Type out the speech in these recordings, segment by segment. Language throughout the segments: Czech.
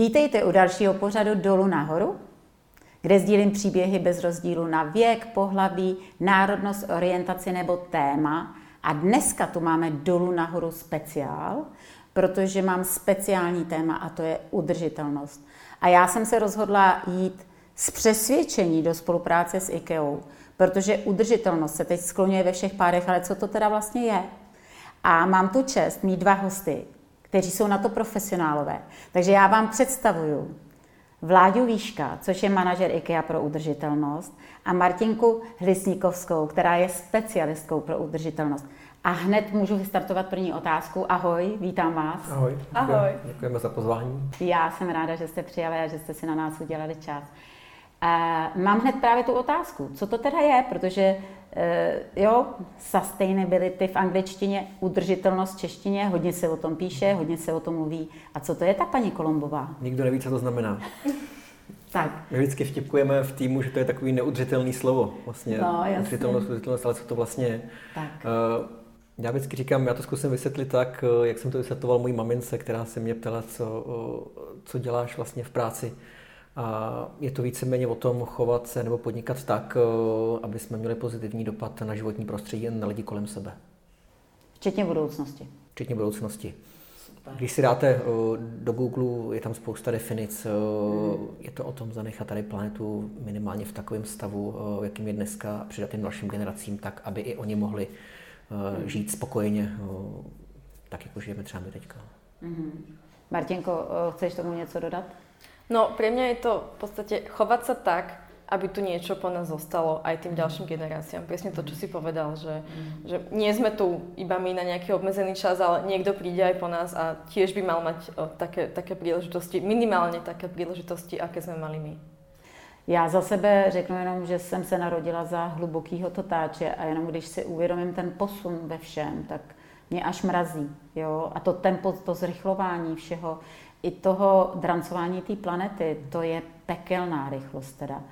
Vítejte u dalšího pořadu Dolu nahoru, kde sdílím příběhy bez rozdílu na věk, pohlaví, národnost, orientaci nebo téma. A dneska tu máme Dolu nahoru speciál, protože mám speciální téma a to je udržitelnost. A já jsem se rozhodla jít z přesvědčení do spolupráce s IKEA, protože udržitelnost se teď skloňuje ve všech párech, ale co to teda vlastně je? A mám tu čest mít dva hosty, kteří jsou na to profesionálové. Takže já vám představuju Vláďu Výška, což je manažer IKEA pro udržitelnost, a Martinku Hlisníkovskou, která je specialistkou pro udržitelnost. A hned můžu vystartovat první otázku. Ahoj, vítám vás. Ahoj. Ahoj. Děkujeme za pozvání. Já jsem ráda, že jste přijali a že jste si na nás udělali čas. Uh, mám hned právě tu otázku, co to teda je, protože uh, jo, sustainability v angličtině, udržitelnost v češtině, hodně se o tom píše, hodně se o tom mluví. A co to je ta paní Kolombová? Nikdo neví, co to znamená. tak. My vždycky vtipkujeme v týmu, že to je takový neudržitelný slovo. Vlastně no, udržitelnost, udržitelnost, ale co to vlastně je. Tak. Uh, já vždycky říkám, já to zkusím vysvětlit tak, jak jsem to vysvětloval mojí mamince, která se mě ptala, co, co děláš vlastně v práci. A je to víceméně o tom chovat se nebo podnikat tak, eh, aby jsme měli pozitivní dopad na životní prostředí a na lidi kolem sebe. Včetně budoucnosti. Včetně budoucnosti. Super. Když si dáte eh, do Google, je tam spousta definic. Hmm. Je to o tom zanechat tady planetu minimálně v takovém stavu, jakým je dneska, a přidat těm dalším generacím tak, aby i oni mohli hmm. žít spokojeně, tak jako žijeme třeba my teďka. Hmm. Martinko, chceš tomu něco dodat? No, pre mňa je to v podstate chovať sa tak, aby tu niečo po nás zostalo aj tým ďalším generáciám. Presne to, čo si povedal, že, mm. že nie sme tu iba my na nejaký obmedzený čas, ale niekto príde aj po nás a tiež by mal mať o, také, také príležitosti, minimálně také príležitosti, aké sme mali my. Já za sebe řeknu jenom, že jsem se narodila za hlubokýho totáče a jenom když si uvědomím ten posun ve všem, tak mě až mrazí. Jo? A to tempo, to zrychlování všeho, i toho drancování té planety, to je pekelná rychlost teda.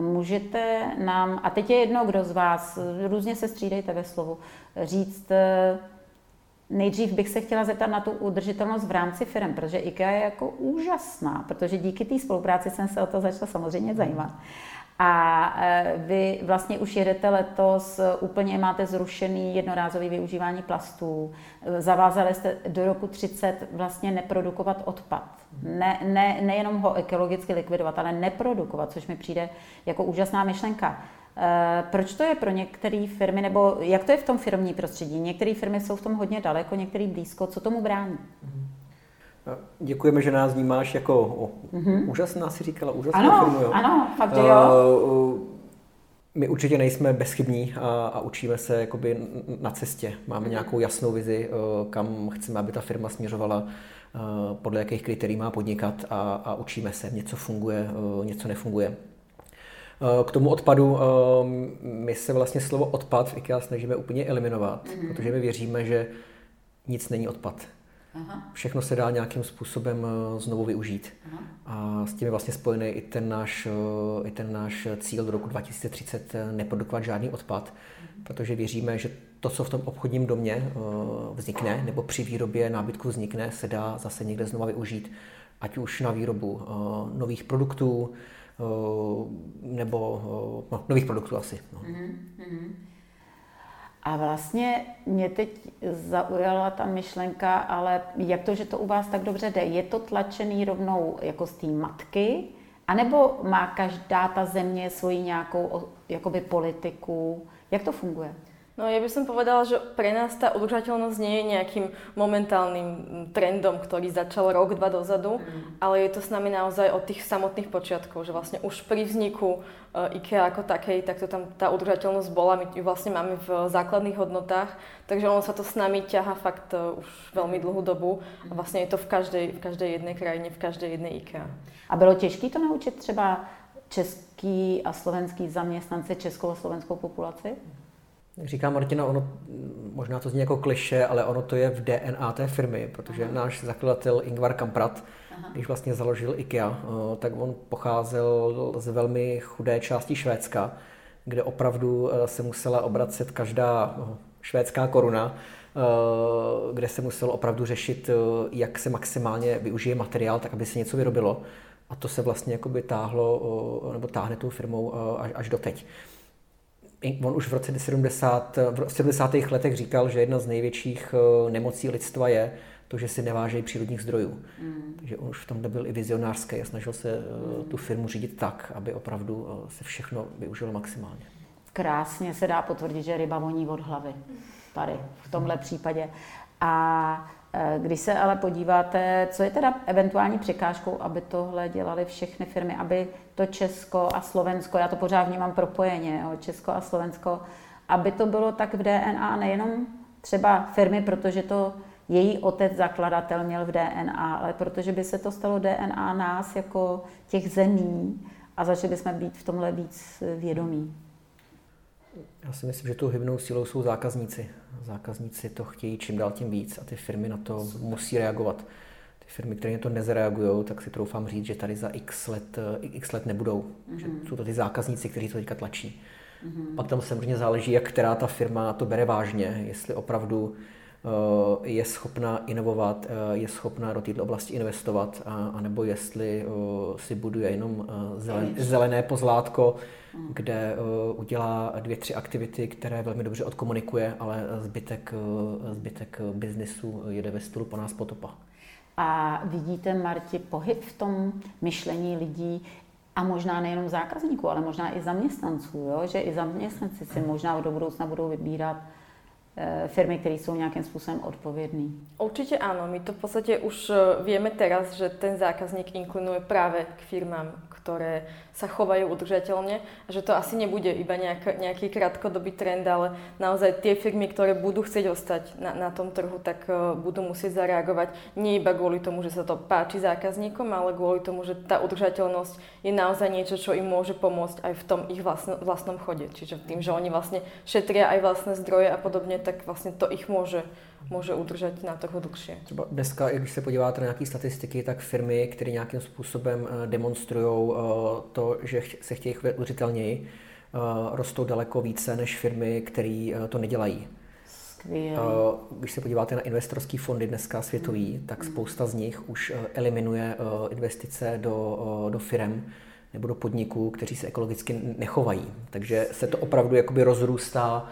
Můžete nám, a teď je jedno, kdo z vás, různě se střídejte ve slovu, říct, eh, nejdřív bych se chtěla zeptat na tu udržitelnost v rámci firm, protože IKEA je jako úžasná, protože díky té spolupráci jsem se o to začala samozřejmě zajímat. A e, vy vlastně už jedete letos, úplně máte zrušený jednorázový využívání plastů. Zavázali jste do roku 30 vlastně neprodukovat odpad. Ne, ne, nejenom ho ekologicky likvidovat, ale neprodukovat, což mi přijde jako úžasná myšlenka. E, proč to je pro některé firmy, nebo jak to je v tom firmní prostředí? Některé firmy jsou v tom hodně daleko, některé blízko. Co tomu brání? Mm-hmm. Děkujeme, že nás vnímáš jako o, mm-hmm. úžasná, si říkala, úžasná ano, firmu. Jo? Ano, fakt, že jo. Uh, my určitě nejsme bezchybní a, a učíme se jakoby na cestě. Máme mm-hmm. nějakou jasnou vizi, uh, kam chceme, aby ta firma směřovala, uh, podle jakých kritérií má podnikat a, a učíme se. Něco funguje, uh, něco nefunguje. K tomu odpadu, my se vlastně slovo odpad v IKEA snažíme úplně eliminovat, mm-hmm. protože my věříme, že nic není odpad. Aha. Všechno se dá nějakým způsobem eh, znovu využít. Aha. A s tím je vlastně spojený i ten náš, eh, i ten náš cíl do roku 2030 eh, neprodukovat žádný odpad, mhm. protože věříme, že to, co v tom obchodním domě vznikne, nebo při výrobě nábytku vznikne, se dá zase někde znova využít, ať už na výrobu nových produktů, nebo no, nových produktů asi. No. Mm-hmm. A vlastně mě teď zaujala ta myšlenka, ale jak to, že to u vás tak dobře jde? Je to tlačený rovnou jako z té matky? A nebo má každá ta země svoji nějakou jakoby politiku? Jak to funguje? No ja by som povedala, že pre nás tá udržateľnosť nie je nejakým momentálnym trendom, ktorý začal rok, dva dozadu, mm. ale je to s nami naozaj od tých samotných počiatkov, že vlastne už pri vzniku uh, IKEA ako takej, tak to tam tá udržateľnosť bola, my ju vlastne máme v základných hodnotách, takže ono sa to s nami ťaha fakt uh, už veľmi dlhú dobu a vlastne je to v každej, v každej jednej krajine, v každej jednej IKEA. A bylo těžké to naučit třeba český a slovenský zaměstnance, českou a slovenskou populaci? Říká Martina, ono, možná to zní jako kliše, ale ono to je v DNA té firmy, protože Aha. náš zakladatel Ingvar Kamprad, Aha. když vlastně založil IKEA, eh, tak on pocházel z velmi chudé části Švédska, kde opravdu eh, se musela obracet každá eh, švédská koruna kde se muselo opravdu řešit, jak se maximálně využije materiál, tak aby se něco vyrobilo. A to se vlastně jakoby táhlo, nebo táhne tou firmou až, až do teď. On už v roce 70, v 70. letech říkal, že jedna z největších nemocí lidstva je, to, že si nevážejí přírodních zdrojů. Mm. Takže on už v tom byl i vizionářský a snažil se mm. tu firmu řídit tak, aby opravdu se všechno využilo maximálně. Krásně se dá potvrdit, že ryba voní od hlavy. Tady, v tomhle případě. A když se ale podíváte, co je teda eventuální překážkou, aby tohle dělali všechny firmy, aby to Česko a Slovensko, já to pořád vnímám propojeně, jo, Česko a Slovensko, aby to bylo tak v DNA, nejenom třeba firmy, protože to její otec zakladatel měl v DNA, ale protože by se to stalo DNA nás jako těch zemí a začali bychom být v tomhle víc vědomí. Já si myslím, že tou hybnou sílou jsou zákazníci. Zákazníci to chtějí čím dál tím víc a ty firmy na to musí reagovat. Ty firmy, které na to nezareagují, tak si troufám říct, že tady za x let, x let nebudou. Mm-hmm. Že mhm. jsou to ty zákazníci, kteří to teďka tlačí. Mm-hmm. Pak tam samozřejmě záleží, jak která ta firma to bere vážně, jestli opravdu Eh, je schopná inovovat, eh, je schopná do této oblasti investovat, anebo jestli eh, si buduje jenom zelené pozlátko, hmm. kde udělá dvě, tři aktivity, které velmi dobře odkomunikuje, ale zbytek, zbytek biznisu jede ve stylu po nás potopa. A vidíte, Marti, pohyb v tom myšlení lidí, a možná nejenom zákazníků, ale možná i zaměstnanců, jo? že i zaměstnanci si možná do budoucna budou vybírat Eh, firmy, které jsou nějakým způsobem odpovědný. Určitě ano, my to v podstatě už eh, víme teraz, že ten zákazník inklinuje právě k firmám, které sa chovajú udržateľne a že to asi nebude iba nejak, nejaký krátkodobý trend, ale naozaj tie firmy, ktoré budú chcieť ostať na, na tom trhu, tak uh, budú musieť zareagovať nie iba kvôli tomu, že sa to páči zákazníkom, ale kvôli tomu, že tá udržateľnosť je naozaj niečo, čo im môže pomôcť aj v tom ich vlastno, vlastnom chode. Čiže tým, že oni vlastne šetria aj vlastné zdroje a podobne, tak vlastne to ich môže může udržet na trhu dlhšie. Třeba dneska, když se podíváte na nějaké statistiky, tak firmy, které nějakým způsobem eh, demonstrují eh, to, že se chtějí chovat udržitelněji, eh, rostou daleko více než firmy, které to nedělají. Skvělý. Když se podíváte na investorské fondy dneska světový, mm. tak spousta z nich už eliminuje investice do, do firm nebo do podniků, kteří se ekologicky nechovají. Takže se to opravdu jakoby rozrůstá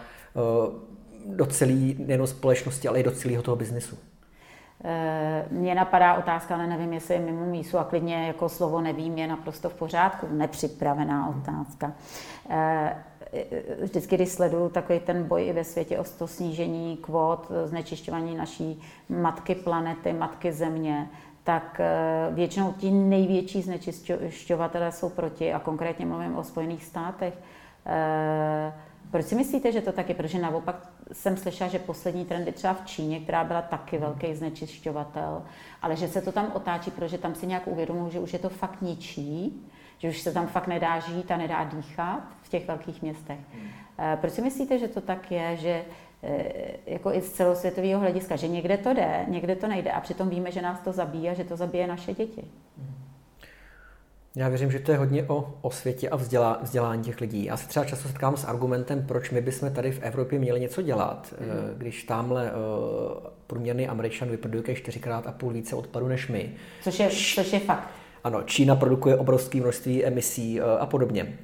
do celé nejen společnosti, ale i do celého toho biznesu. Eh, mně napadá otázka, ale nevím, jestli je mimo mísu a klidně jako slovo nevím, je naprosto v pořádku. Nepřipravená otázka. Eh, vždycky, když sleduju takový ten boj i ve světě o to snížení kvót, znečišťování naší matky planety, matky země, tak eh, většinou ti největší znečišťovatelé jsou proti a konkrétně mluvím o Spojených státech. Proč si myslíte, že to tak je? Protože naopak jsem slyšela, že poslední trendy třeba v Číně, která byla taky velký znečišťovatel, ale že se to tam otáčí, protože tam si nějak uvědomují, že už je to fakt ničí, že už se tam fakt nedá žít a nedá dýchat v těch velkých městech. Hmm. Eh, proč si myslíte, že to tak je, že eh, jako i z celosvětového hlediska, že někde to jde, někde to nejde a přitom víme, že nás to zabíjí a že to zabije naše děti? Hmm. Já věřím, že to je hodně o, o světě a vzdělá, vzdělání těch lidí. Já se třeba často setkám s argumentem, proč my bychom tady v Evropě měli něco dělat, mm. když tamhle uh, průměrný Američan vyprodukuje čtyřikrát a půl více odpadu než my. Což je, což je fakt. Ano, Čína produkuje obrovské množství emisí uh, a podobně.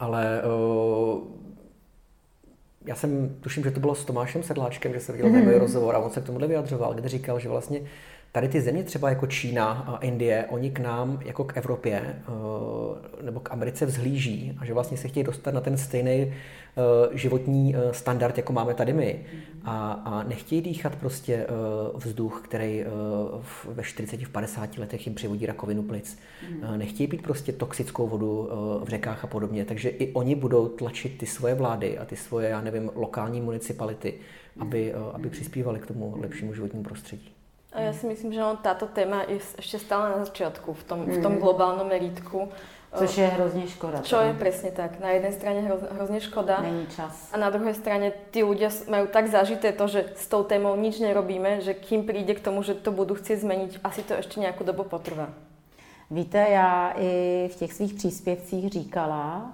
Ale uh, já jsem, tuším, že to bylo s Tomášem Sedláčkem, že se viděl mm. rozhovor a on se k tomuhle vyjadřoval, kde říkal, že vlastně Tady ty země třeba jako Čína a Indie, oni k nám jako k Evropě eh, nebo k Americe vzhlíží a že vlastně se chtějí dostat na ten stejný eh, životní eh, standard, jako máme tady my. A, a nechtějí dýchat prostě vzduch, který ve 40, v 50 letech jim přivodí rakovinu plic. Nechtějí pít prostě toxickou vodu v řekách a podobně. Takže i oni budou tlačit ty svoje vlády a ty svoje, já nevím, lokální municipality, aby, aby přispívali k tomu lepšímu životnímu prostředí. A ja si myslím, že on, táto téma je ešte stále na začiatku v tom, v tom mm. globálnom meritku. Což je hrozně škoda. Čo je presne tak. Na jednej strane hroz, hrozne škoda. Není čas. A na druhej strane tí ľudia majú tak zažité to, že s tou témou nič nerobíme, že kým príde k tomu, že to budú chcieť zmeniť, asi to ešte nejakú dobu potrvá. Víte, já i v těch svých příspěvcích říkala,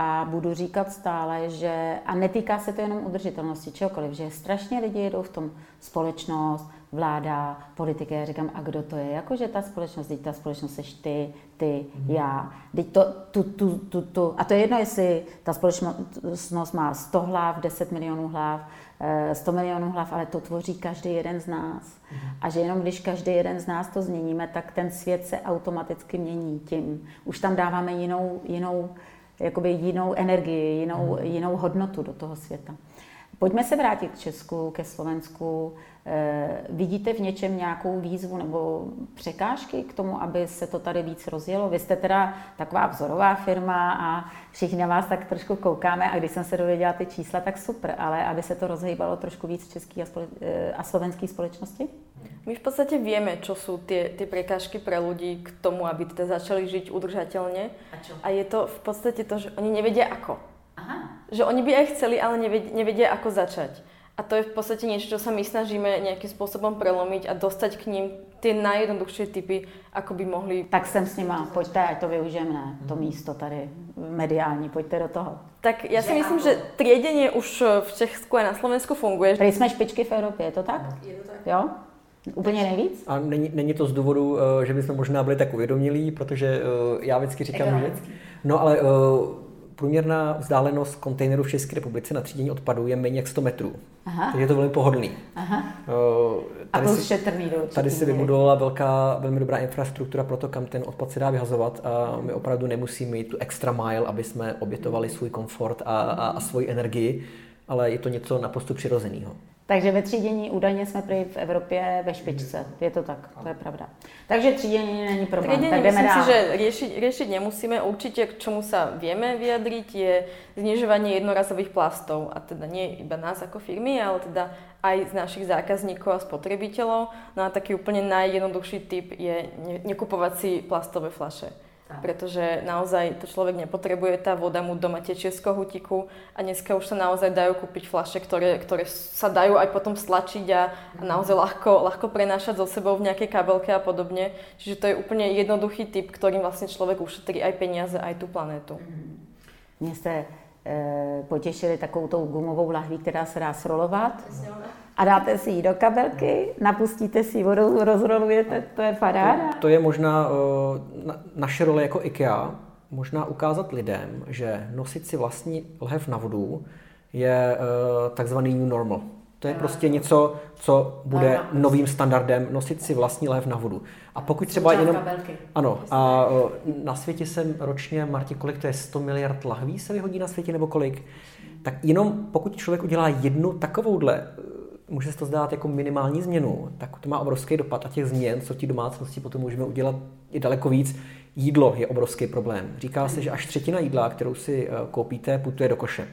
a budu říkat stále, že, a netýká se to jenom udržitelnosti, čehokoliv, že strašně lidi jedou v tom společnost, vláda, politiky, já říkám, a kdo to je? Jakože ta společnost, teď ta společnost seš ty, ty, mm. já. Teď to, tu, tu, tu, tu. A to je jedno, jestli ta společnost má 100 hlav, 10 milionů hlav, 100 eh, milionů hlav, ale to tvoří každý jeden z nás. Mm. A že jenom když každý jeden z nás to změníme, tak ten svět se automaticky mění tím. Už tam dáváme jinou, jinou, jakoby jinou energii, jinou, mm. jinou hodnotu do toho světa. Pojďme se vrátit k Česku, ke Slovensku. Eh, vidíte v něčem nějakou výzvu nebo překážky k tomu, aby se to tady víc rozjelo? Vy jste teda taková vzorová firma a všichni na vás tak trošku koukáme a když jsem se dověděla ty čísla, tak super, ale aby se to rozhýbalo trošku víc v české a, spole- eh, a slovenské společnosti? My v podstate vieme, čo sú tie, tie prekážky pre ľudí k tomu, aby teda začali žiť udržateľne. A, čo? a je to v podstate to, že oni nevedia ako. Aha. Že oni by aj chceli, ale nevedia, nevedia ako začať. A to je v podstate niečo, čo sa my snažíme nejakým spôsobom prelomiť a dostať k ním tie najjednoduchšie typy, ako by mohli... Tak sem s nima, pojďte, ať to využijeme, to mhm. místo tady mediální, pojďte do toho. Tak já si myslím, že triedenie už v Česku a na Slovensku funguje. Tady jsme špičky v Evropě, je to tak? Je to tak. Jo? Úplně nejvíc? A není, není to z důvodu, eh, že bychom možná byli tak uvědomilí, protože eh, já vždycky říkám, že... No ale uh, průměrná vzdálenost kontejneru v České republice na třídění odpadu je méně jak 100 metrů. Aha. Takže je to velmi pohodlný. Aha. Tady a si, šetrný do Tady si vybudovala velká, velmi dobrá infrastruktura pro to, kam ten odpad se dá vyhazovat a my opravdu nemusíme mít tu extra mile, aby jsme obětovali svůj komfort a, a, a svoji energii, ale je to něco naprosto přirozeného. Takže ve třídění údajně jsme prý v Evropě ve špičce. Je to tak, to je pravda. Takže třídění není problém. Třídění tak myslím dál. si, že riešiť, riešiť nemusíme. Určite k čemu sa vieme vyjadriť je znižovanie jednorazových plastov. A teda nie iba nás ako firmy, ale teda aj z našich zákazníkov a spotrebiteľov. No a taký úplne najjednoduchší typ je nekupovať si plastové flaše. Tak. Pretože naozaj to človek nepotrebuje, tá voda mu doma tečie z kohutiku a dneska už sa naozaj dajú kúpiť flaše, ktoré, ktoré sa dajú aj potom stlačiť a, a naozaj ľahko, ľahko prenášať so sebou v nejakej kabelke a podobne. Čiže to je úplne jednoduchý typ, ktorým vlastne človek ušetrí aj peniaze, aj tú planetu. Mne ste e, potěšili takovou tou gumovou lahví, která se dá srolovat. A dáte si ji do kabelky, napustíte si vodu, rozrolujete, to je paráda. To, to je možná uh, naše role jako IKEA, možná ukázat lidem, že nosit si vlastní lhev na vodu je uh, takzvaný new normal. To je prostě něco, co bude novým standardem, nosit si vlastní lev na vodu. A pokud třeba jenom... Ano, a na světě jsem ročně, Marti, kolik to je, 100 miliard lahví se vyhodí na světě, nebo kolik? Tak jenom pokud člověk udělá jednu takovouhle může se to zdát jako minimální změnu, tak to má obrovský dopad a těch změn, co ti domácnosti potom můžeme udělat, je daleko víc. Jídlo je obrovský problém. Říká se, že až třetina jídla, kterou si eh, koupíte, putuje do koše.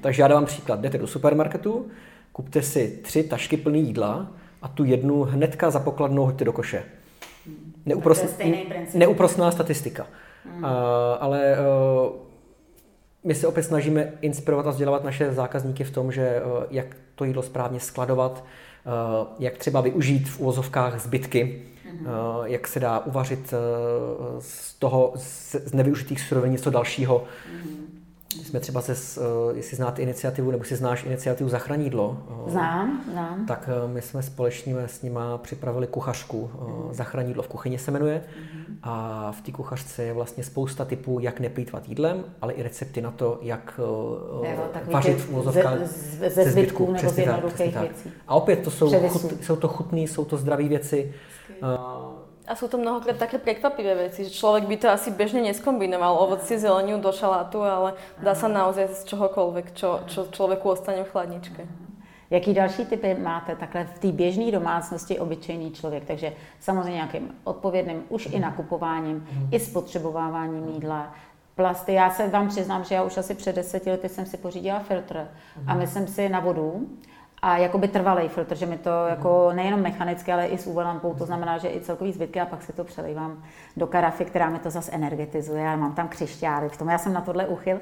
Takže já dávám příklad. Jdete do supermarketu, kupte si tři tašky plný jídla a tu jednu hnedka za pokladnou hoďte do koše. Neuprost, neuprostná statistika. Hmm. Uh, ale uh, my se opět snažíme inspirovat a vzdělávat naše zákazníky v tom, že uh, jak to jídlo správně skladovat, uh, jak třeba využít v úvozovkách zbytky, mm-hmm. jak se dá uvařit z toho, z nevyužitých surovin něco dalšího. Mm-hmm jsme třeba se, uh, jestli znáte iniciativu, nebo si znáš iniciativu Zachranídlo. Uh, znám, znám. Tak uh, my jsme společně s nima připravili kuchařku. Uh, Zachranídlo v kuchyni se jmenuje. Mm-hmm. A v té kuchařce je vlastně spousta typů, jak neplýtvat jídlem, ale i recepty na to, jak jo, vařit v úvozovkách ze, ze, ze zbytků nebo z jednoduchých věcí. A opět to jsou, chut, jsou to chutné, jsou to zdravé věci. A sú to mnohokrát také prekvapivé veci, že človek by to asi bežne neskombinoval, ovoci, zeleniu do šalátu, ale dá sa naozaj z čohokoľvek, čo, čo človeku ostane v chladničke. Jaký další typy máte takhle v té běžné domácnosti obyčejný člověk? Takže samozřejmě nějakým odpovědným už i nakupováním, mm. i spotřebováváním jídla, plasty. Já se vám přiznám, že já už asi před deseti lety jsem si pořídila filtr mm. a myslím si na vodu a jakoby trvalý filtr, že mi to jako nejenom mechanicky, ale i s UV lampou, to znamená, že i celkový zbytky a pak si to přelejvám do karafy, která mi to zase energizuje a mám tam křišťály v tom. Já jsem na tohle uchyl,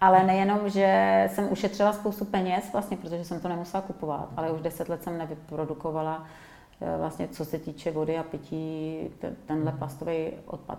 ale nejenom, že jsem ušetřila spoustu peněz, vlastně, protože jsem to nemusela kupovat, ale už deset let jsem nevyprodukovala eh, vlastně, co se týče vody a pití, tenhle plastový odpad.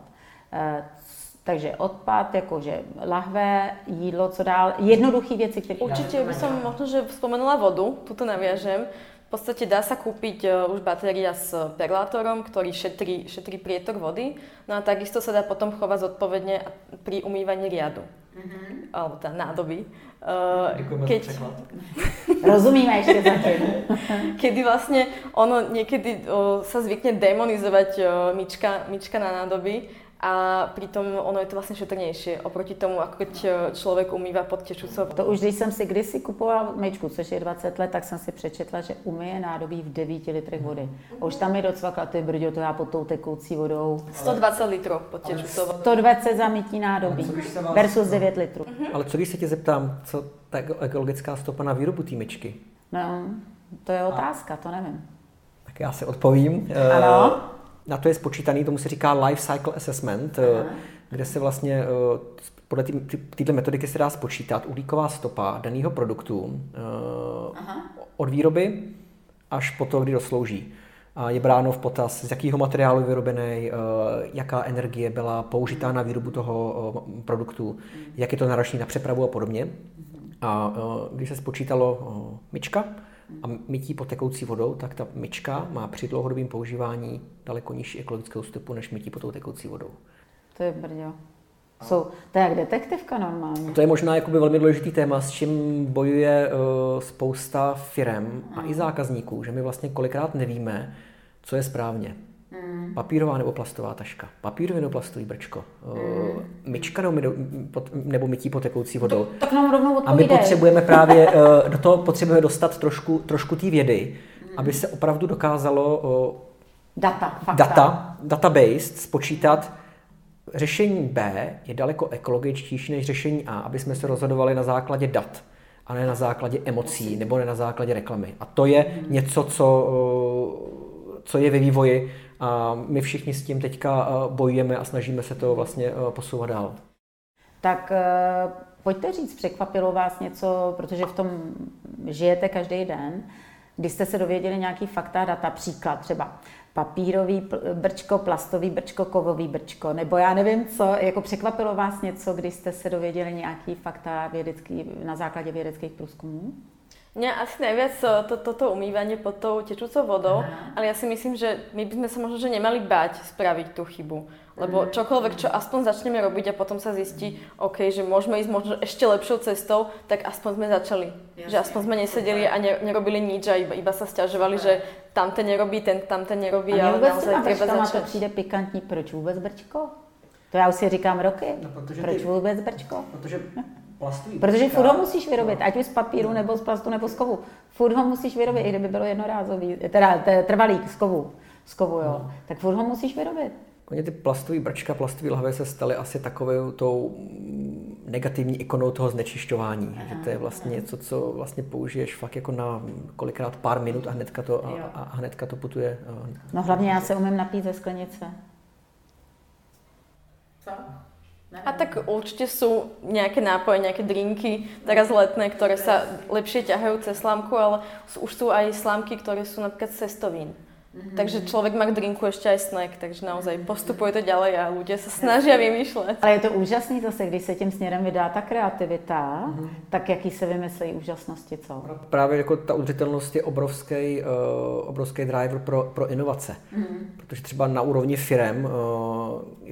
Eh, Takže odpad, jakože lahve, jídlo, co dál, jednoduché věci, které... Určite by som možno, že spomenula vodu, tuto naviažem. V podstate dá sa kúpiť uh, už batéria s perlátorom, ktorý šetrí, šetrí prietok vody. No a takisto sa dá potom chovať zodpovedne pri umývaní riadu. Mm-hmm. Alebo tá nádoby. Uh, keď... Rozumíme ešte zatím. kedy vlastne ono niekedy uh, sa zvykne demonizovať uh, myčka, myčka na nádoby, a přitom ono je to vlastně šetrnější oproti tomu, ako keď eh, člověk umývá pod tečucou. To už když jsem si kdysi kupoval myčku, což je 20 let, tak jsem si přečetla, že umyje nádobí v 9 litrech vody. A už tam je docvakla, ty brďo, to já pod tou tekoucí vodou. 120 litrů pod tečucou. 120 za mytí nádobí versus 9 litrů. Mhm. Ale co když se tě zeptám, co ta ekologická stopa na výrobu té myčky? No, to je otázka, to nevím. Tak já se odpovím. Ano. Na to je spočítaný, tomu se říká life cycle assessment, Aha. Eh, kde se vlastně eh, podle této metodiky se dá spočítat uhlíková stopa daného produktu eh, Aha. od výroby až po to, kdy doslouží. A je bráno v potaz, z jakého materiálu je vyrobený, jaká energie byla použitá na výrobu toho produktu, jak je to náročné na přepravu a podobně. A když se spočítalo myčka, a mytí pod tekoucí vodou, tak ta myčka má při dlouhodobém používání daleko nižší ekologickou stopu než mytí pod tou tekoucí vodou. To je brďo. Jsou, to je jak detektivka normálně. To je možná jakoby velmi důležitý téma, s čím bojuje uh, spousta firem a i zákazníků, že my vlastně kolikrát nevíme, co je správně. Mm. Papírová nebo plastová taška. Papírový nebo plastový brčko. Mm. Myčka nebo, nebo mytí potekoucí vodou. Tak nám rovnou A my potřebujeme právě, eh, do toho potřebujeme dostat trošku, trošku té vědy, mm. aby se opravdu dokázalo data, fakta. data, database spočítat, řešení B je daleko ekologičtější než řešení A, aby jsme se rozhodovali na základě dat a ne na základě emocí nebo ne na základě reklamy. A to je něco, co, co je ve vývoji a my všichni s tím teďka eh, bojujeme a snažíme se to vlastně eh, posouvat dál. Tak eh, pojďte říct, překvapilo vás něco, protože v tom žijete každý den, když jste se dověděli nějaký fakta, data, příklad třeba papírový brčko, plastový brčko, kovový brčko, nebo já nevím co, jako překvapilo vás něco, když jste se dověděli nějaký fakta vědecký, na základě vědeckých průzkumů? Mňa asi najviac eh, to, toto umývanie pod tou tečúcou vodou, Aha. ale ja si myslím, že my by sme sa možno že nemali báť spraviť tú chybu. Lebo mhm. čokoľvek, čo aspoň začneme robiť a potom sa zistí, OK, že môžeme ísť možno ešte lepšou cestou, tak aspoň sme začali. Jasne. Že aspoň sme nesedeli a ne, nerobili nič a iba, iba sa stiažovali, že tamten nerobí, ten tamten nerobí, a ale naozaj treba začať. to přijde pikantní, proč vůbec brčko? To já už si říkám roky. No, proč ty, vůbec brčko? Protože plastový. Protože furt ho musíš vyrobit, ať už z papíru, nebo z plastu, nebo z kovu. Furt ho musíš vyrobit, i kdyby bylo jednorázový, teda trvalý z kovu, z kovu jo. No. tak furt ho musíš vyrobit. Koně ty plastové brčka, plastové lahve se staly asi takovou tou negativní ikonou toho znečišťování. Aha, že to je vlastně aha. něco, co vlastně použiješ fakt jako na kolikrát pár minut a hnedka to, a, a hnedka to putuje. No hlavně já se umím napít ze sklenice. Co? A tak určite sú nejaké nápoje, nejaké drinky, teraz letné, ktoré sa lepšie ťahajú cez slámku, ale už sú aj slámky, ktoré sú napríklad cestovín. Mm-hmm. Takže člověk má k drinku ještě aj snack, takže naozaj postupuje to ďalej a ľudia sa snažia vymýšlet. Ale je to úžasný zase, když se tím směrem vydá ta kreativita, mm-hmm. tak jaký se vymyslí úžasnosti, co? Právě jako ta udržitelnost je obrovský, uh, obrovský driver pro, pro inovace. Mm-hmm. Protože třeba na úrovni firem uh,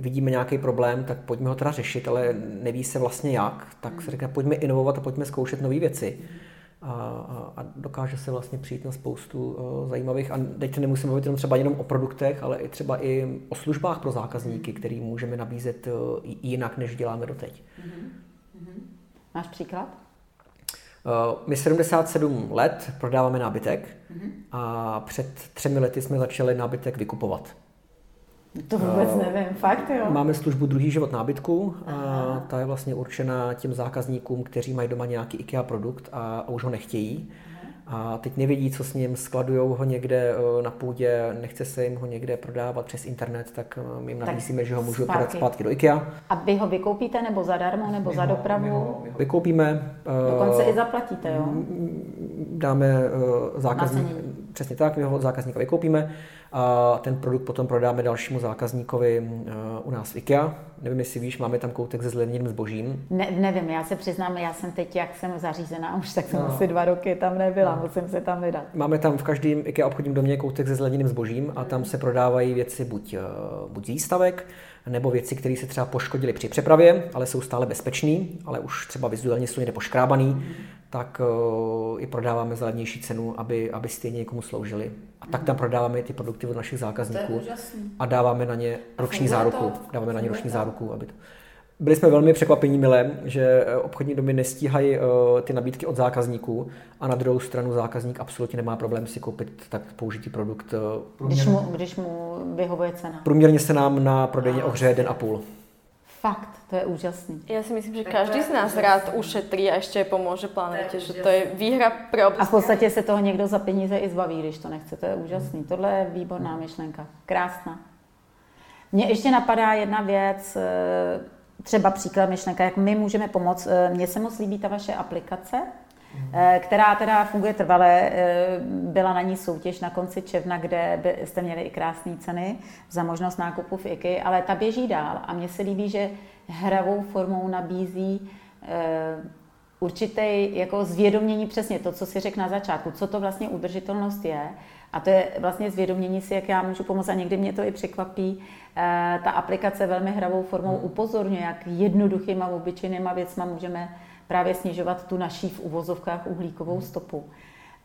vidíme nějaký problém, tak pojďme ho teda řešit, ale neví se vlastně jak, tak se řekne, pojďme inovovat a pojďme zkoušet nové věci. Mm-hmm a, a, dokáže se vlastně přijít na spoustu uh, zajímavých, a teď nemusím mluvit jenom třeba jenom o produktech, ale i třeba i o službách pro zákazníky, který můžeme nabízet uh, jinak, než děláme doteď. Mm-hmm. Máš příklad? Uh, my 77 let prodáváme nábytek mm-hmm. a před třemi lety jsme začali nábytek vykupovat. To vůbec uh, nevím, fakt jo. Máme službu druhý život nábytku a ta je vlastně určena těm zákazníkům, kteří mají doma nějaký IKEA produkt a, a už ho nechtějí. A teď nevědí, co s ním, skladují ho někde eh, na půdě, nechce se jim ho někde prodávat přes internet, tak eh, my jim nabízíme, že ho můžu zpátky. prodat zpátky do IKEA. A vy ho vykoupíte nebo zadarmo, nebo my za dopravu? My ho, my ho vykoupíme. Dokonce uh, i zaplatíte, jo? Dáme uh, zákazník, Přesně tak, my ho od zákazníka vykoupíme a ten produkt potom prodáme dalšímu zákazníkovi eh, u nás v IKEA. Nevím, jestli víš, máme tam koutek se zlevněným zbožím. Ne, nevím, já se přiznám, já jsem teď, jak jsem zařízená už, tak jsem no. asi dva roky tam nebyla, no. musím se tam vydat. Máme tam v každém IKEA obchodním domě koutek se zlevněným zbožím a tam se prodávají věci buď, eh, buď z výstavek, nebo věci, které se třeba poškodily při přepravě, ale jsou stále bezpečné, ale už třeba vizuálně jsou někde poškrábaný, tak uh, i prodáváme za levnější cenu, aby, aby stejně někomu sloužili. A tak tam prodáváme ty produkty od našich zákazníků a dáváme na ně roční záruku. Dáváme na ně roční záruku, aby to... Byli jsme velmi překvapení milé, že eh, obchodní domy nestíhají uh, ty nabídky od zákazníků a na druhou stranu zákazník absolutně nemá problém si koupit tak použitý produkt. Když mu, když mu vyhovuje cena. Průměrně se nám na prodejně ohřeje den a půl. Fakt, to je úžasný. Já si myslím, že každý z nás rád ušetří a ještě pomůže planetě, že to je výhra pro A v podstatě se toho někdo za peníze i zbaví, když to nechce. To je úžasný. Tohle je výborná myšlenka. Krásná. Mně ještě napadá jedna věc, eh, třeba příklad myšlenka, jak my můžeme pomoct. Eh, mně se moc líbí ta vaše aplikace, která teda funguje trvale. Eh, byla na ní soutěž na konci června, kde jste měli i krásné ceny za možnost nákupu v IKI, ale ta běží dál a mně se líbí, že hravou formou nabízí eh, určitý jako zvědomění přesně to, co si řekl na začátku, co to vlastně udržitelnost je. A to je vlastně zvědomění si, jak já můžu pomoct. A někdy mě to i překvapí. Ta aplikace velmi hravou formou upozorňuje, jak jednoduchýma, obyčejnýma věcma můžeme právě snižovat tu naší v uvozovkách uhlíkovou stopu.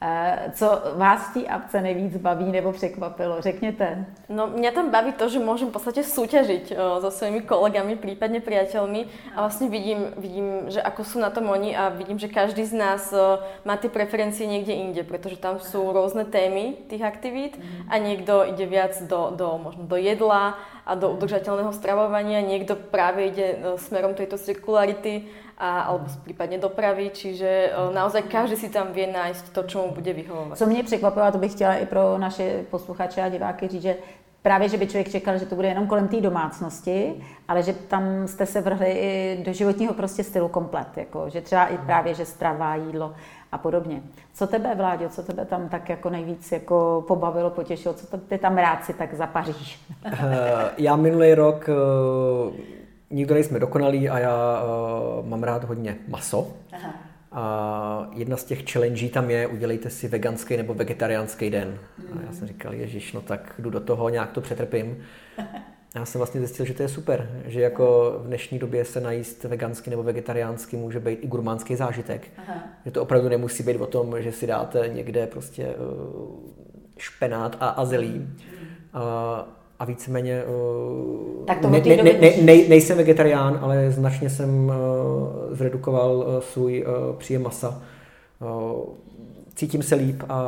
Eh, co vás v té apce nejvíc baví nebo překvapilo? Řekněte. No, mě tam baví to, že můžem v podstatě soutěžit eh, so svými kolegami, případně priateľmi a vlastně vidím, vidím, že ako jsou na tom oni a vidím, že každý z nás eh, má ty preferencie někde inde, protože tam jsou různé témy těch aktivít a někdo ide viac do, do, možno do jedla a do udržateľného stravovania, někdo právě ide smerom tejto cirkularity a, alebo případně dopravy, čiže naozaj každý si tam vie nájsť to, čo mu bude vyhovovat. Co mě překvapilo, a to bych chtěla i pro naše posluchače a diváky říct, že právě, že by člověk čekal, že to bude jenom kolem té domácnosti, ale že tam jste se vrhli i do životního prostě stylu komplet, jako, že třeba i právě, že strava, jídlo a podobně. Co tebe, Vláďo, co tebe tam tak jako nejvíc jako pobavilo, potěšilo, co to, ty tam rád si tak zapaříš? Eh, já minulý rok eh, nikdo nejsme dokonalí a já uh, mám rád hodně maso. Aha. A jedna z těch challenge tam je, udělejte si veganský nebo vegetariánský den. Mm. A já jsem říkal, ježiš, no tak jdu do toho, nějak to přetrpím. Já jsem vlastně zjistil, že to je super, že jako v dnešní době se najíst vegansky nebo vegetariánsky může být i gurmánský zážitek. Aha. Že to opravdu nemusí být o tom, že si dáte někde prostě uh, špenát a azelí. Mm. A víceméně tak to ne, ne, ne, ne, nejsem vegetarián, ale značně jsem uh, zredukoval uh, svůj příjem masa. Cítím se líp a,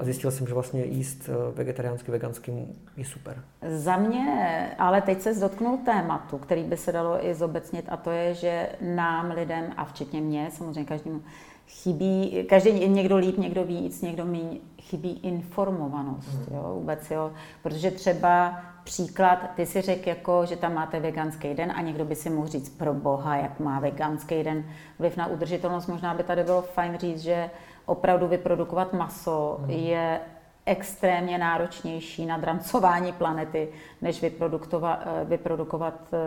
a zjistil jsem, že vlastně jíst vegetariánsky, vegansky je super. Za mě, ale teď se dotknul tématu, který by se dalo i zobecnit a to je, že nám lidem, a včetně mě, samozřejmě každému, chybí, každý někdo líp, někdo víc, někdo méně, chybí informovanost, mm. jo, vůbec, jo, protože třeba příklad, ty si řekl, jako, že tam máte veganský den a někdo by si mohl říct pro boha, jak má veganský den vliv na udržitelnost. Možná by tady bylo fajn říct, že opravdu vyprodukovat maso mm. je extrémně náročnější na drancování planety, než vyprodukovat, eh, vyprodukovat eh,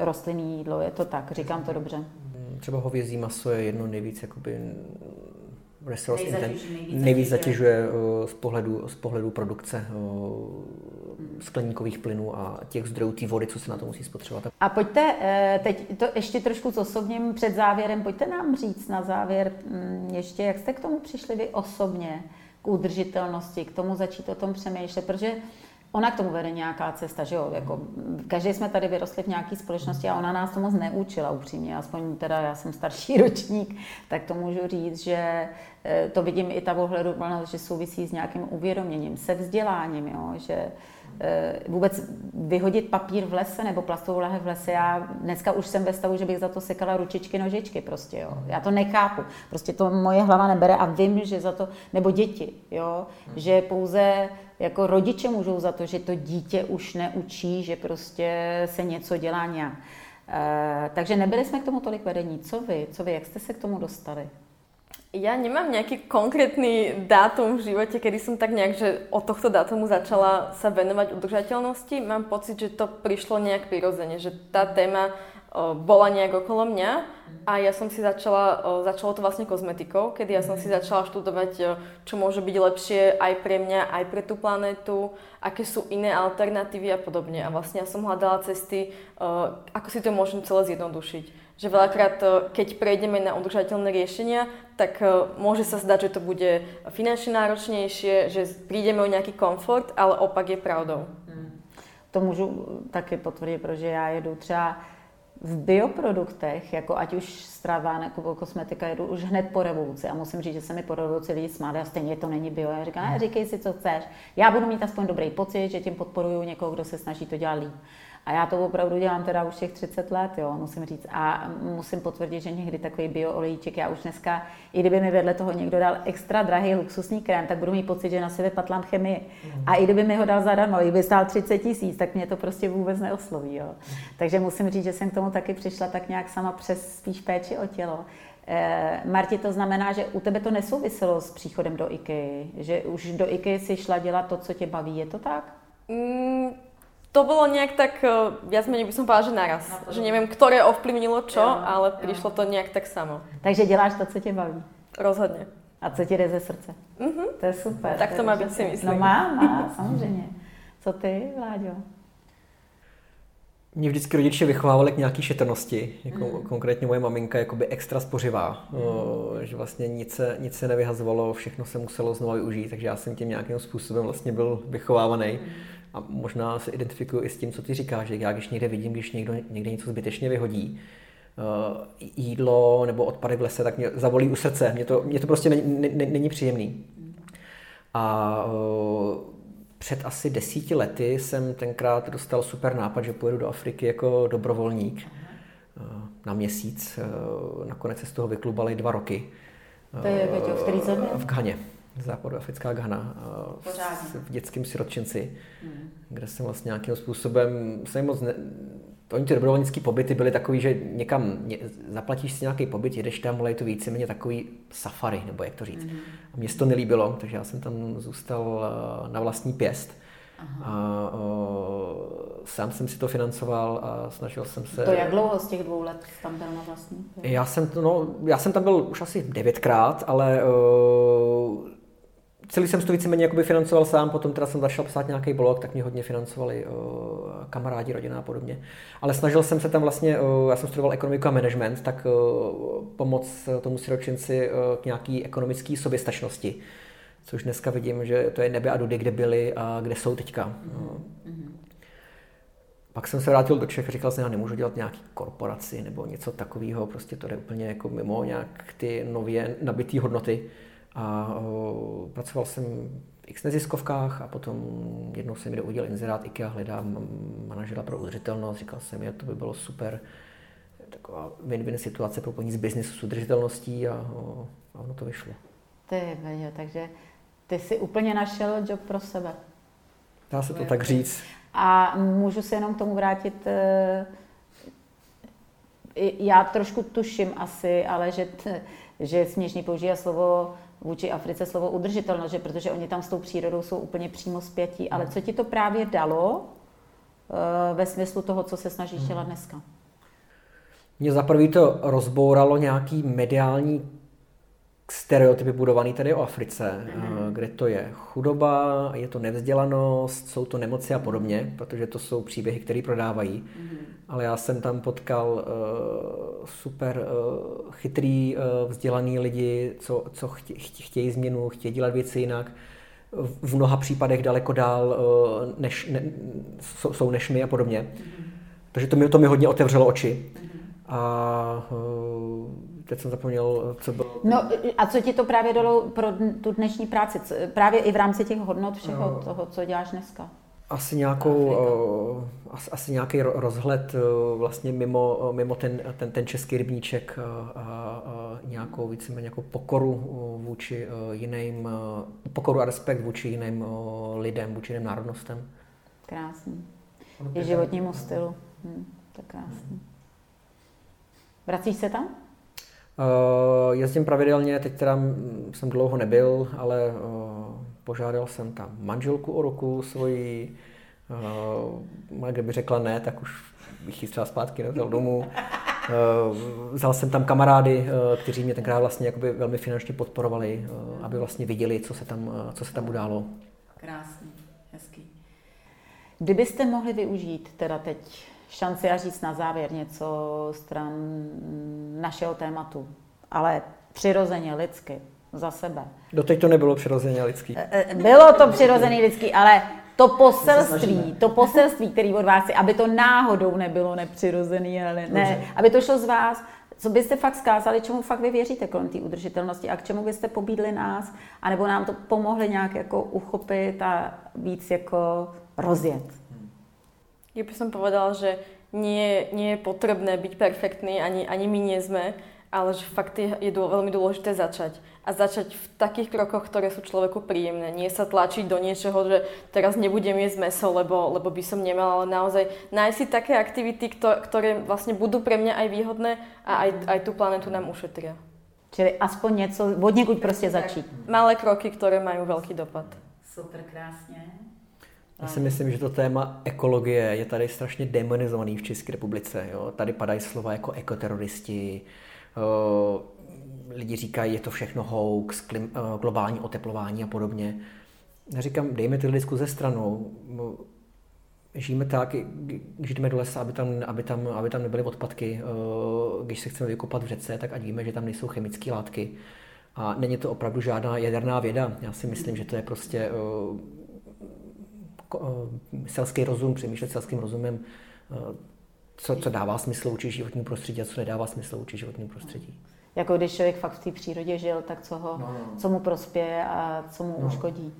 eh, rostlinný jídlo. Je to tak, říkám to dobře. Třeba hovězí maso je jedno nejvíc jakoby resource nejvíc, nejvíc, nejvíc zatěžuje z pohledu, z pohledu produkce skleníkových plynů a těch zdrojů té vody, co se na to musí spotřebovat. A pojďte, teď to ještě trošku s osobním před závěrem, pojďte nám říct na závěr mm, ještě, jak jste k tomu přišli vy osobně, k udržitelnosti, k tomu začít o tom přemýšlet, protože ona k tomu vede nějaká cesta, že jo, jako každý jsme tady vyrostli v nějaké společnosti a ona nás to moc neučila upřímně, aspoň teda já jsem starší ročník, tak to můžu říct, že eh, to vidím i ta ohledu, že souvisí s nějakým uvědoměním, se vzděláním, jo, že Eh, vůbec vyhodit papír v lese nebo plastovou lahev v lese. Já dneska už jsem ve stavu, že bych za to sekala ručičky, nožičky prostě, jo. Já to nechápu. Prostě to moje hlava nebere a vím, že za to, nebo děti, jo, že pouze jako rodiče můžou za to, že to dítě už neučí, že prostě se něco dělá nějak. E, takže nebyli jsme k tomu tolik vedení. Co vy? Co vy? Jak jste se k tomu dostali? Ja nemám nejaký konkrétny dátum v živote, kedy som tak nejak, že od tohto dátumu začala sa venovať udržateľnosti. Mám pocit, že to prišlo nejak prirodzene, že tá téma bola nejak okolo mňa a ja som si začala, začalo to vlastne kozmetikou, kedy ja som si začala študovať, čo môže byť lepšie aj pre mňa, aj pre tú planetu, aké sú iné alternatívy a podobne. A vlastne ja som hľadala cesty, ako si to môžem celé zjednodušiť. Že veľakrát, keď prejdeme na udržateľné riešenia, tak môže sa zdať, že to bude finančne náročnejšie, že prídeme o nejaký komfort, ale opak je pravdou. To můžu taky potvrdit, protože já jedu třeba v bioproduktech, jako ať už strava nebo kosmetika, jedu už hned po revoluci a musím říct, že se mi po revoluci lidi smáli a stejně to není bio. Já říkám, ne, říkej si, co chceš. Já budu mít aspoň dobrý pocit, že tím podporuju někoho, kdo se snaží to dělat líp. A já to opravdu dělám teda už těch 30 let, jo, musím říct. A musím potvrdit, že někdy takový bioolejček, já už dneska, i kdyby mi vedle toho někdo dal extra drahý luxusní krém, tak budu mít pocit, že na sebe patlám chemii. A i kdyby mi ho dal zadarmo, i by stál 30 tisíc, tak mě to prostě vůbec neosloví. Jo. Takže musím říct, že jsem k tomu taky přišla tak nějak sama přes spíš péči o tělo. Eh, Marti, to znamená, že u tebe to nesouviselo s příchodem do IKEA, že už do IKEA si šla dělat to, co tě baví, je to tak? Mm, to bolo nejak tak, eh, viac menej by som povedala, že naraz. No že neviem, ktoré ovplyvnilo čo, jo, ale jo. prišlo to nejak tak samo. Takže děláš to, co tě baví? Rozhodně. A co ti jde ze srdce? Mm-hmm. To je super. Tak to, to má být si myslím. No má, má, samozřejmě. Co ty, Vláďo? Mě vždycky rodiče vychovávali k nějaký šetrnosti, jako mm. konkrétně moje maminka jakoby extra spořivá, mm. o, že vlastně nic se, nic se nevyhazovalo, všechno se muselo znovu využít, takže já jsem tím nějakým způsobem vlastně byl vychovávaný. Mm a možná se identifikuju i s tím, co ty říkáš, že já když někde vidím, když někdo někde něco zbytečně vyhodí, uh, jídlo nebo odpady v lese, tak mě zavolí u srdce. Mě to, mě to prostě není, není příjemný. A uh, před asi desíti lety jsem tenkrát dostal super nápad, že pojedu do Afriky jako dobrovolník uh, na měsíc. Nakonec se z toho vyklubali dva roky. To je v který země? V Ghaně západoafrická Ghana v dětském sirotčinci, hmm. kde jsem vlastně nějakým způsobem, jsem moc ne, Oni ty dobrovolnické pobyty byly takový, že někam ně, zaplatíš si nějaký pobyt, jedeš tam, ale je to víceméně takový safari, nebo jak to říct. Mm-hmm. A mně se to nelíbilo, takže já jsem tam zůstal eh, na vlastní pěst. Aha. A o, sám jsem si to financoval a snažil jsem se... To jak dlouho z těch dvou let tam byl na vlastní? Já jsem, no, já jsem tam byl už asi devětkrát, ale o, celý jsem to víceméně jakoby financoval sám, potom teda jsem začal psát nějaký blog, tak mě hodně financovali o, kamarádi, rodina a podobně. Ale snažil jsem se tam vlastně, o, já jsem studoval ekonomiku a management, tak o, pomoct tomu siročinci o, k nějaký ekonomické soběstačnosti. Což dneska vidím, že to je nebe a dudy, kde byli a kde jsou teďka. Mm-hmm. Pak jsem se vrátil do Čech a říkal jsem, já nemůžu dělat nějaký korporaci nebo něco takového, prostě to jde úplně jako mimo nějak ty nově nabitý hodnoty. A o, pracoval jsem v x neziskovkách a potom jednou jsem mi udělal inzerát IKEA, hledám manažera pro udržitelnost, říkal jsem, že to by bylo super, taková win-win situace pro z biznisu s udržitelností a, o, a ono to vyšlo. Ty, takže ty jsi úplně našel job pro sebe. Dá se to tak říct. A můžu se jenom k tomu vrátit, eh, já trošku tuším asi, ale že, že je směšný používat slovo vůči Africe slovo udržitelnost, že protože oni tam s tou přírodou jsou úplně přímo zpětí. Ale co ti to právě dalo eh, ve smyslu toho, co se snažíš dělat dneska? Mě za prvý to rozbouralo nějaký mediální stereotypy budovaný tady o Africe, mm-hmm. kde to je chudoba, je to nevzdělanost, jsou to nemoci a podobně, protože to jsou příběhy, které prodávají. Mm-hmm. Ale já jsem tam potkal uh, super uh, chytrý, uh, vzdělaný lidi, co, co chtě, chtějí změnu, chtějí dělat věci jinak. V mnoha případech daleko dál uh, než, ne, jsou než my a podobně. Mm-hmm. Takže to mi, to mi hodně otevřelo oči. Mm-hmm. A uh, teď jsem zapomněl, co bylo. No a co ti to právě dalo pro tu dnešní práci? Právě i v rámci těch hodnot všeho no, toho, co děláš dneska? Asi, nějakou, uh, asi, asi nějaký rozhled uh, vlastně mimo, uh, mimo ten, ten, ten český rybníček a, a nějakou víceméně jako pokoru vůči jiným, pokoru a respekt vůči jiným lidem, vůči jiným národnostem. Krásný. I životnímu stylu. Hm, to krásný. Vracíš se tam? Uh, jezdím pravidelně, teď teda jsem dlouho nebyl, ale uh, požádal jsem tam manželku o roku svoji, uh, kdyby řekla ne, tak už bych ji třeba zpátky nevzal domů. Uh, vzal jsem tam kamarády, uh, kteří mě tenkrát vlastně jakoby velmi finančně podporovali, uh, aby vlastně viděli, co se tam, co se tam událo. Krásný, hezký. Kdybyste mohli využít teda teď šanci a říct na závěr něco stran našeho tématu, ale přirozeně lidsky, za sebe. Doteď to nebylo přirozeně lidský. E, e, bylo to přirozeně lidský, ale to poselství, to poselství, který od vás je, aby to náhodou nebylo nepřirozený, ale ne, aby to šlo z vás, co byste fakt zkázali, čemu fakt vy věříte kolem té udržitelnosti a k čemu byste pobídli nás, anebo nám to pomohli nějak jako uchopit a víc jako rozjet? Ja by som povedala, že nie, nie je potrebné byť perfektný, ani, ani my nie sme, ale že fakt je, je dô, veľmi dôležité začať. A začať v takých krokoch, ktoré sú človeku príjemné. Nie sa tlačiť do niečoho, že teraz nebudem jesť meso, lebo, lebo by som nemala, ale naozaj nájsť si také aktivity, ktoré vlastne budú pre mňa aj výhodné a aj, aj tú planetu nám ušetria. Čili aspoň něco, od někud prostě začít. Malé kroky, které mají velký dopad. Super, krásně. Já si myslím, že to téma ekologie je tady strašně demonizovaný v České republice. Jo? Tady padají slova jako ekoteroristi, lidi říkají, je to všechno hoax, klim, globální oteplování a podobně. Já říkám, dejme ty diskuze stranou. Žijeme tak, když jdeme do lesa, aby tam, aby tam, aby tam nebyly odpadky. Když se chceme vykopat v řece, tak ať víme, že tam nejsou chemické látky. A není to opravdu žádná jaderná věda. Já si myslím, že to je prostě selský rozum, přemýšlet selským rozumem, eh, co, co dává smysl učit životnímu prostředí a co nedává smysl učit životnímu prostředí. Jako když člověk fakt v té přírodě žil, tak co, ho, no, no. co mu prospěje a co mu no. uškodí.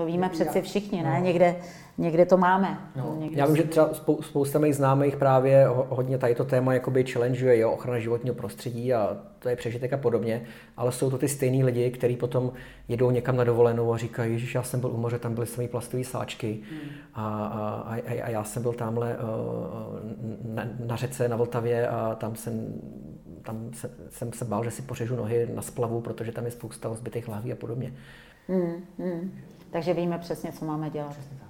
To víme přeci všichni, ne? No. Někde, někde to máme. No. Někde Já vím, že třeba spou, spousta mých známých právě hodně tady to téma jakoby challengeuje, jo, ochrana životního prostředí a to je přežitek a podobně, ale jsou to ty stejní lidi, kteří potom jedou někam na dovolenou a říkají, že já jsem byl u moře, tam byly samé plastové sáčky hmm. a, a, a, a, já jsem byl tamhle uh, na, na řece na Vltavě a tam jsem tam se, jsem se bál, že si pořežu nohy na splavu, protože tam je spousta zbytých láví a podobně. Hmm, hmm. Takže víme přesně, co máme dělat. Přesně tak.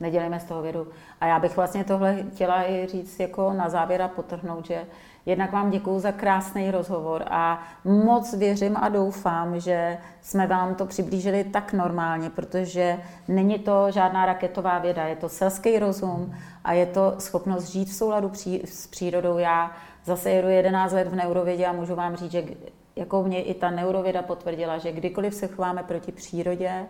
Nedělejme z toho vědu. A já bych vlastně tohle chtěla i říct jako na závěr a potrhnout, že jednak vám děkuju za krásný rozhovor a moc věřím a doufám, že jsme vám to přiblížili tak normálně, protože není to žádná raketová věda, je to selský rozum a je to schopnost žít v souladu pří, s přírodou. Já zase jedu 11 let v neurovědě a můžu vám říct, že jako mě i ta neurověda potvrdila, že kdykoliv se chováme proti přírodě,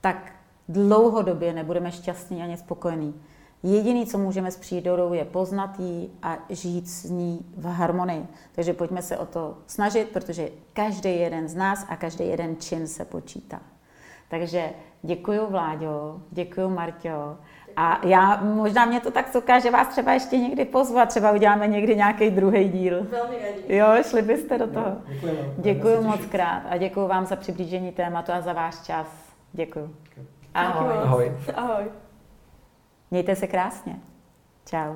tak dlouhodobě nebudeme šťastní ani spokojení. Jediný, co můžeme s přírodou, je poznat jí a žít s ní v harmonii. Takže pojďme se o to snažit, protože každý jeden z nás a každý jeden čin se počítá. Takže děkuji Vláďo, děkuji Marťo. A já, možná mě to tak souká, že vás třeba ještě někdy pozvat, třeba uděláme někdy nějaký druhý díl. Velmi rádi. Jo, šli byste do toho. Děkuji. Děkuji moc krát a děkuji vám za přiblížení tématu a za váš čas. Děkuji. Ahoj. Ahoj. Ahoj. Mějte se krásně. Čau.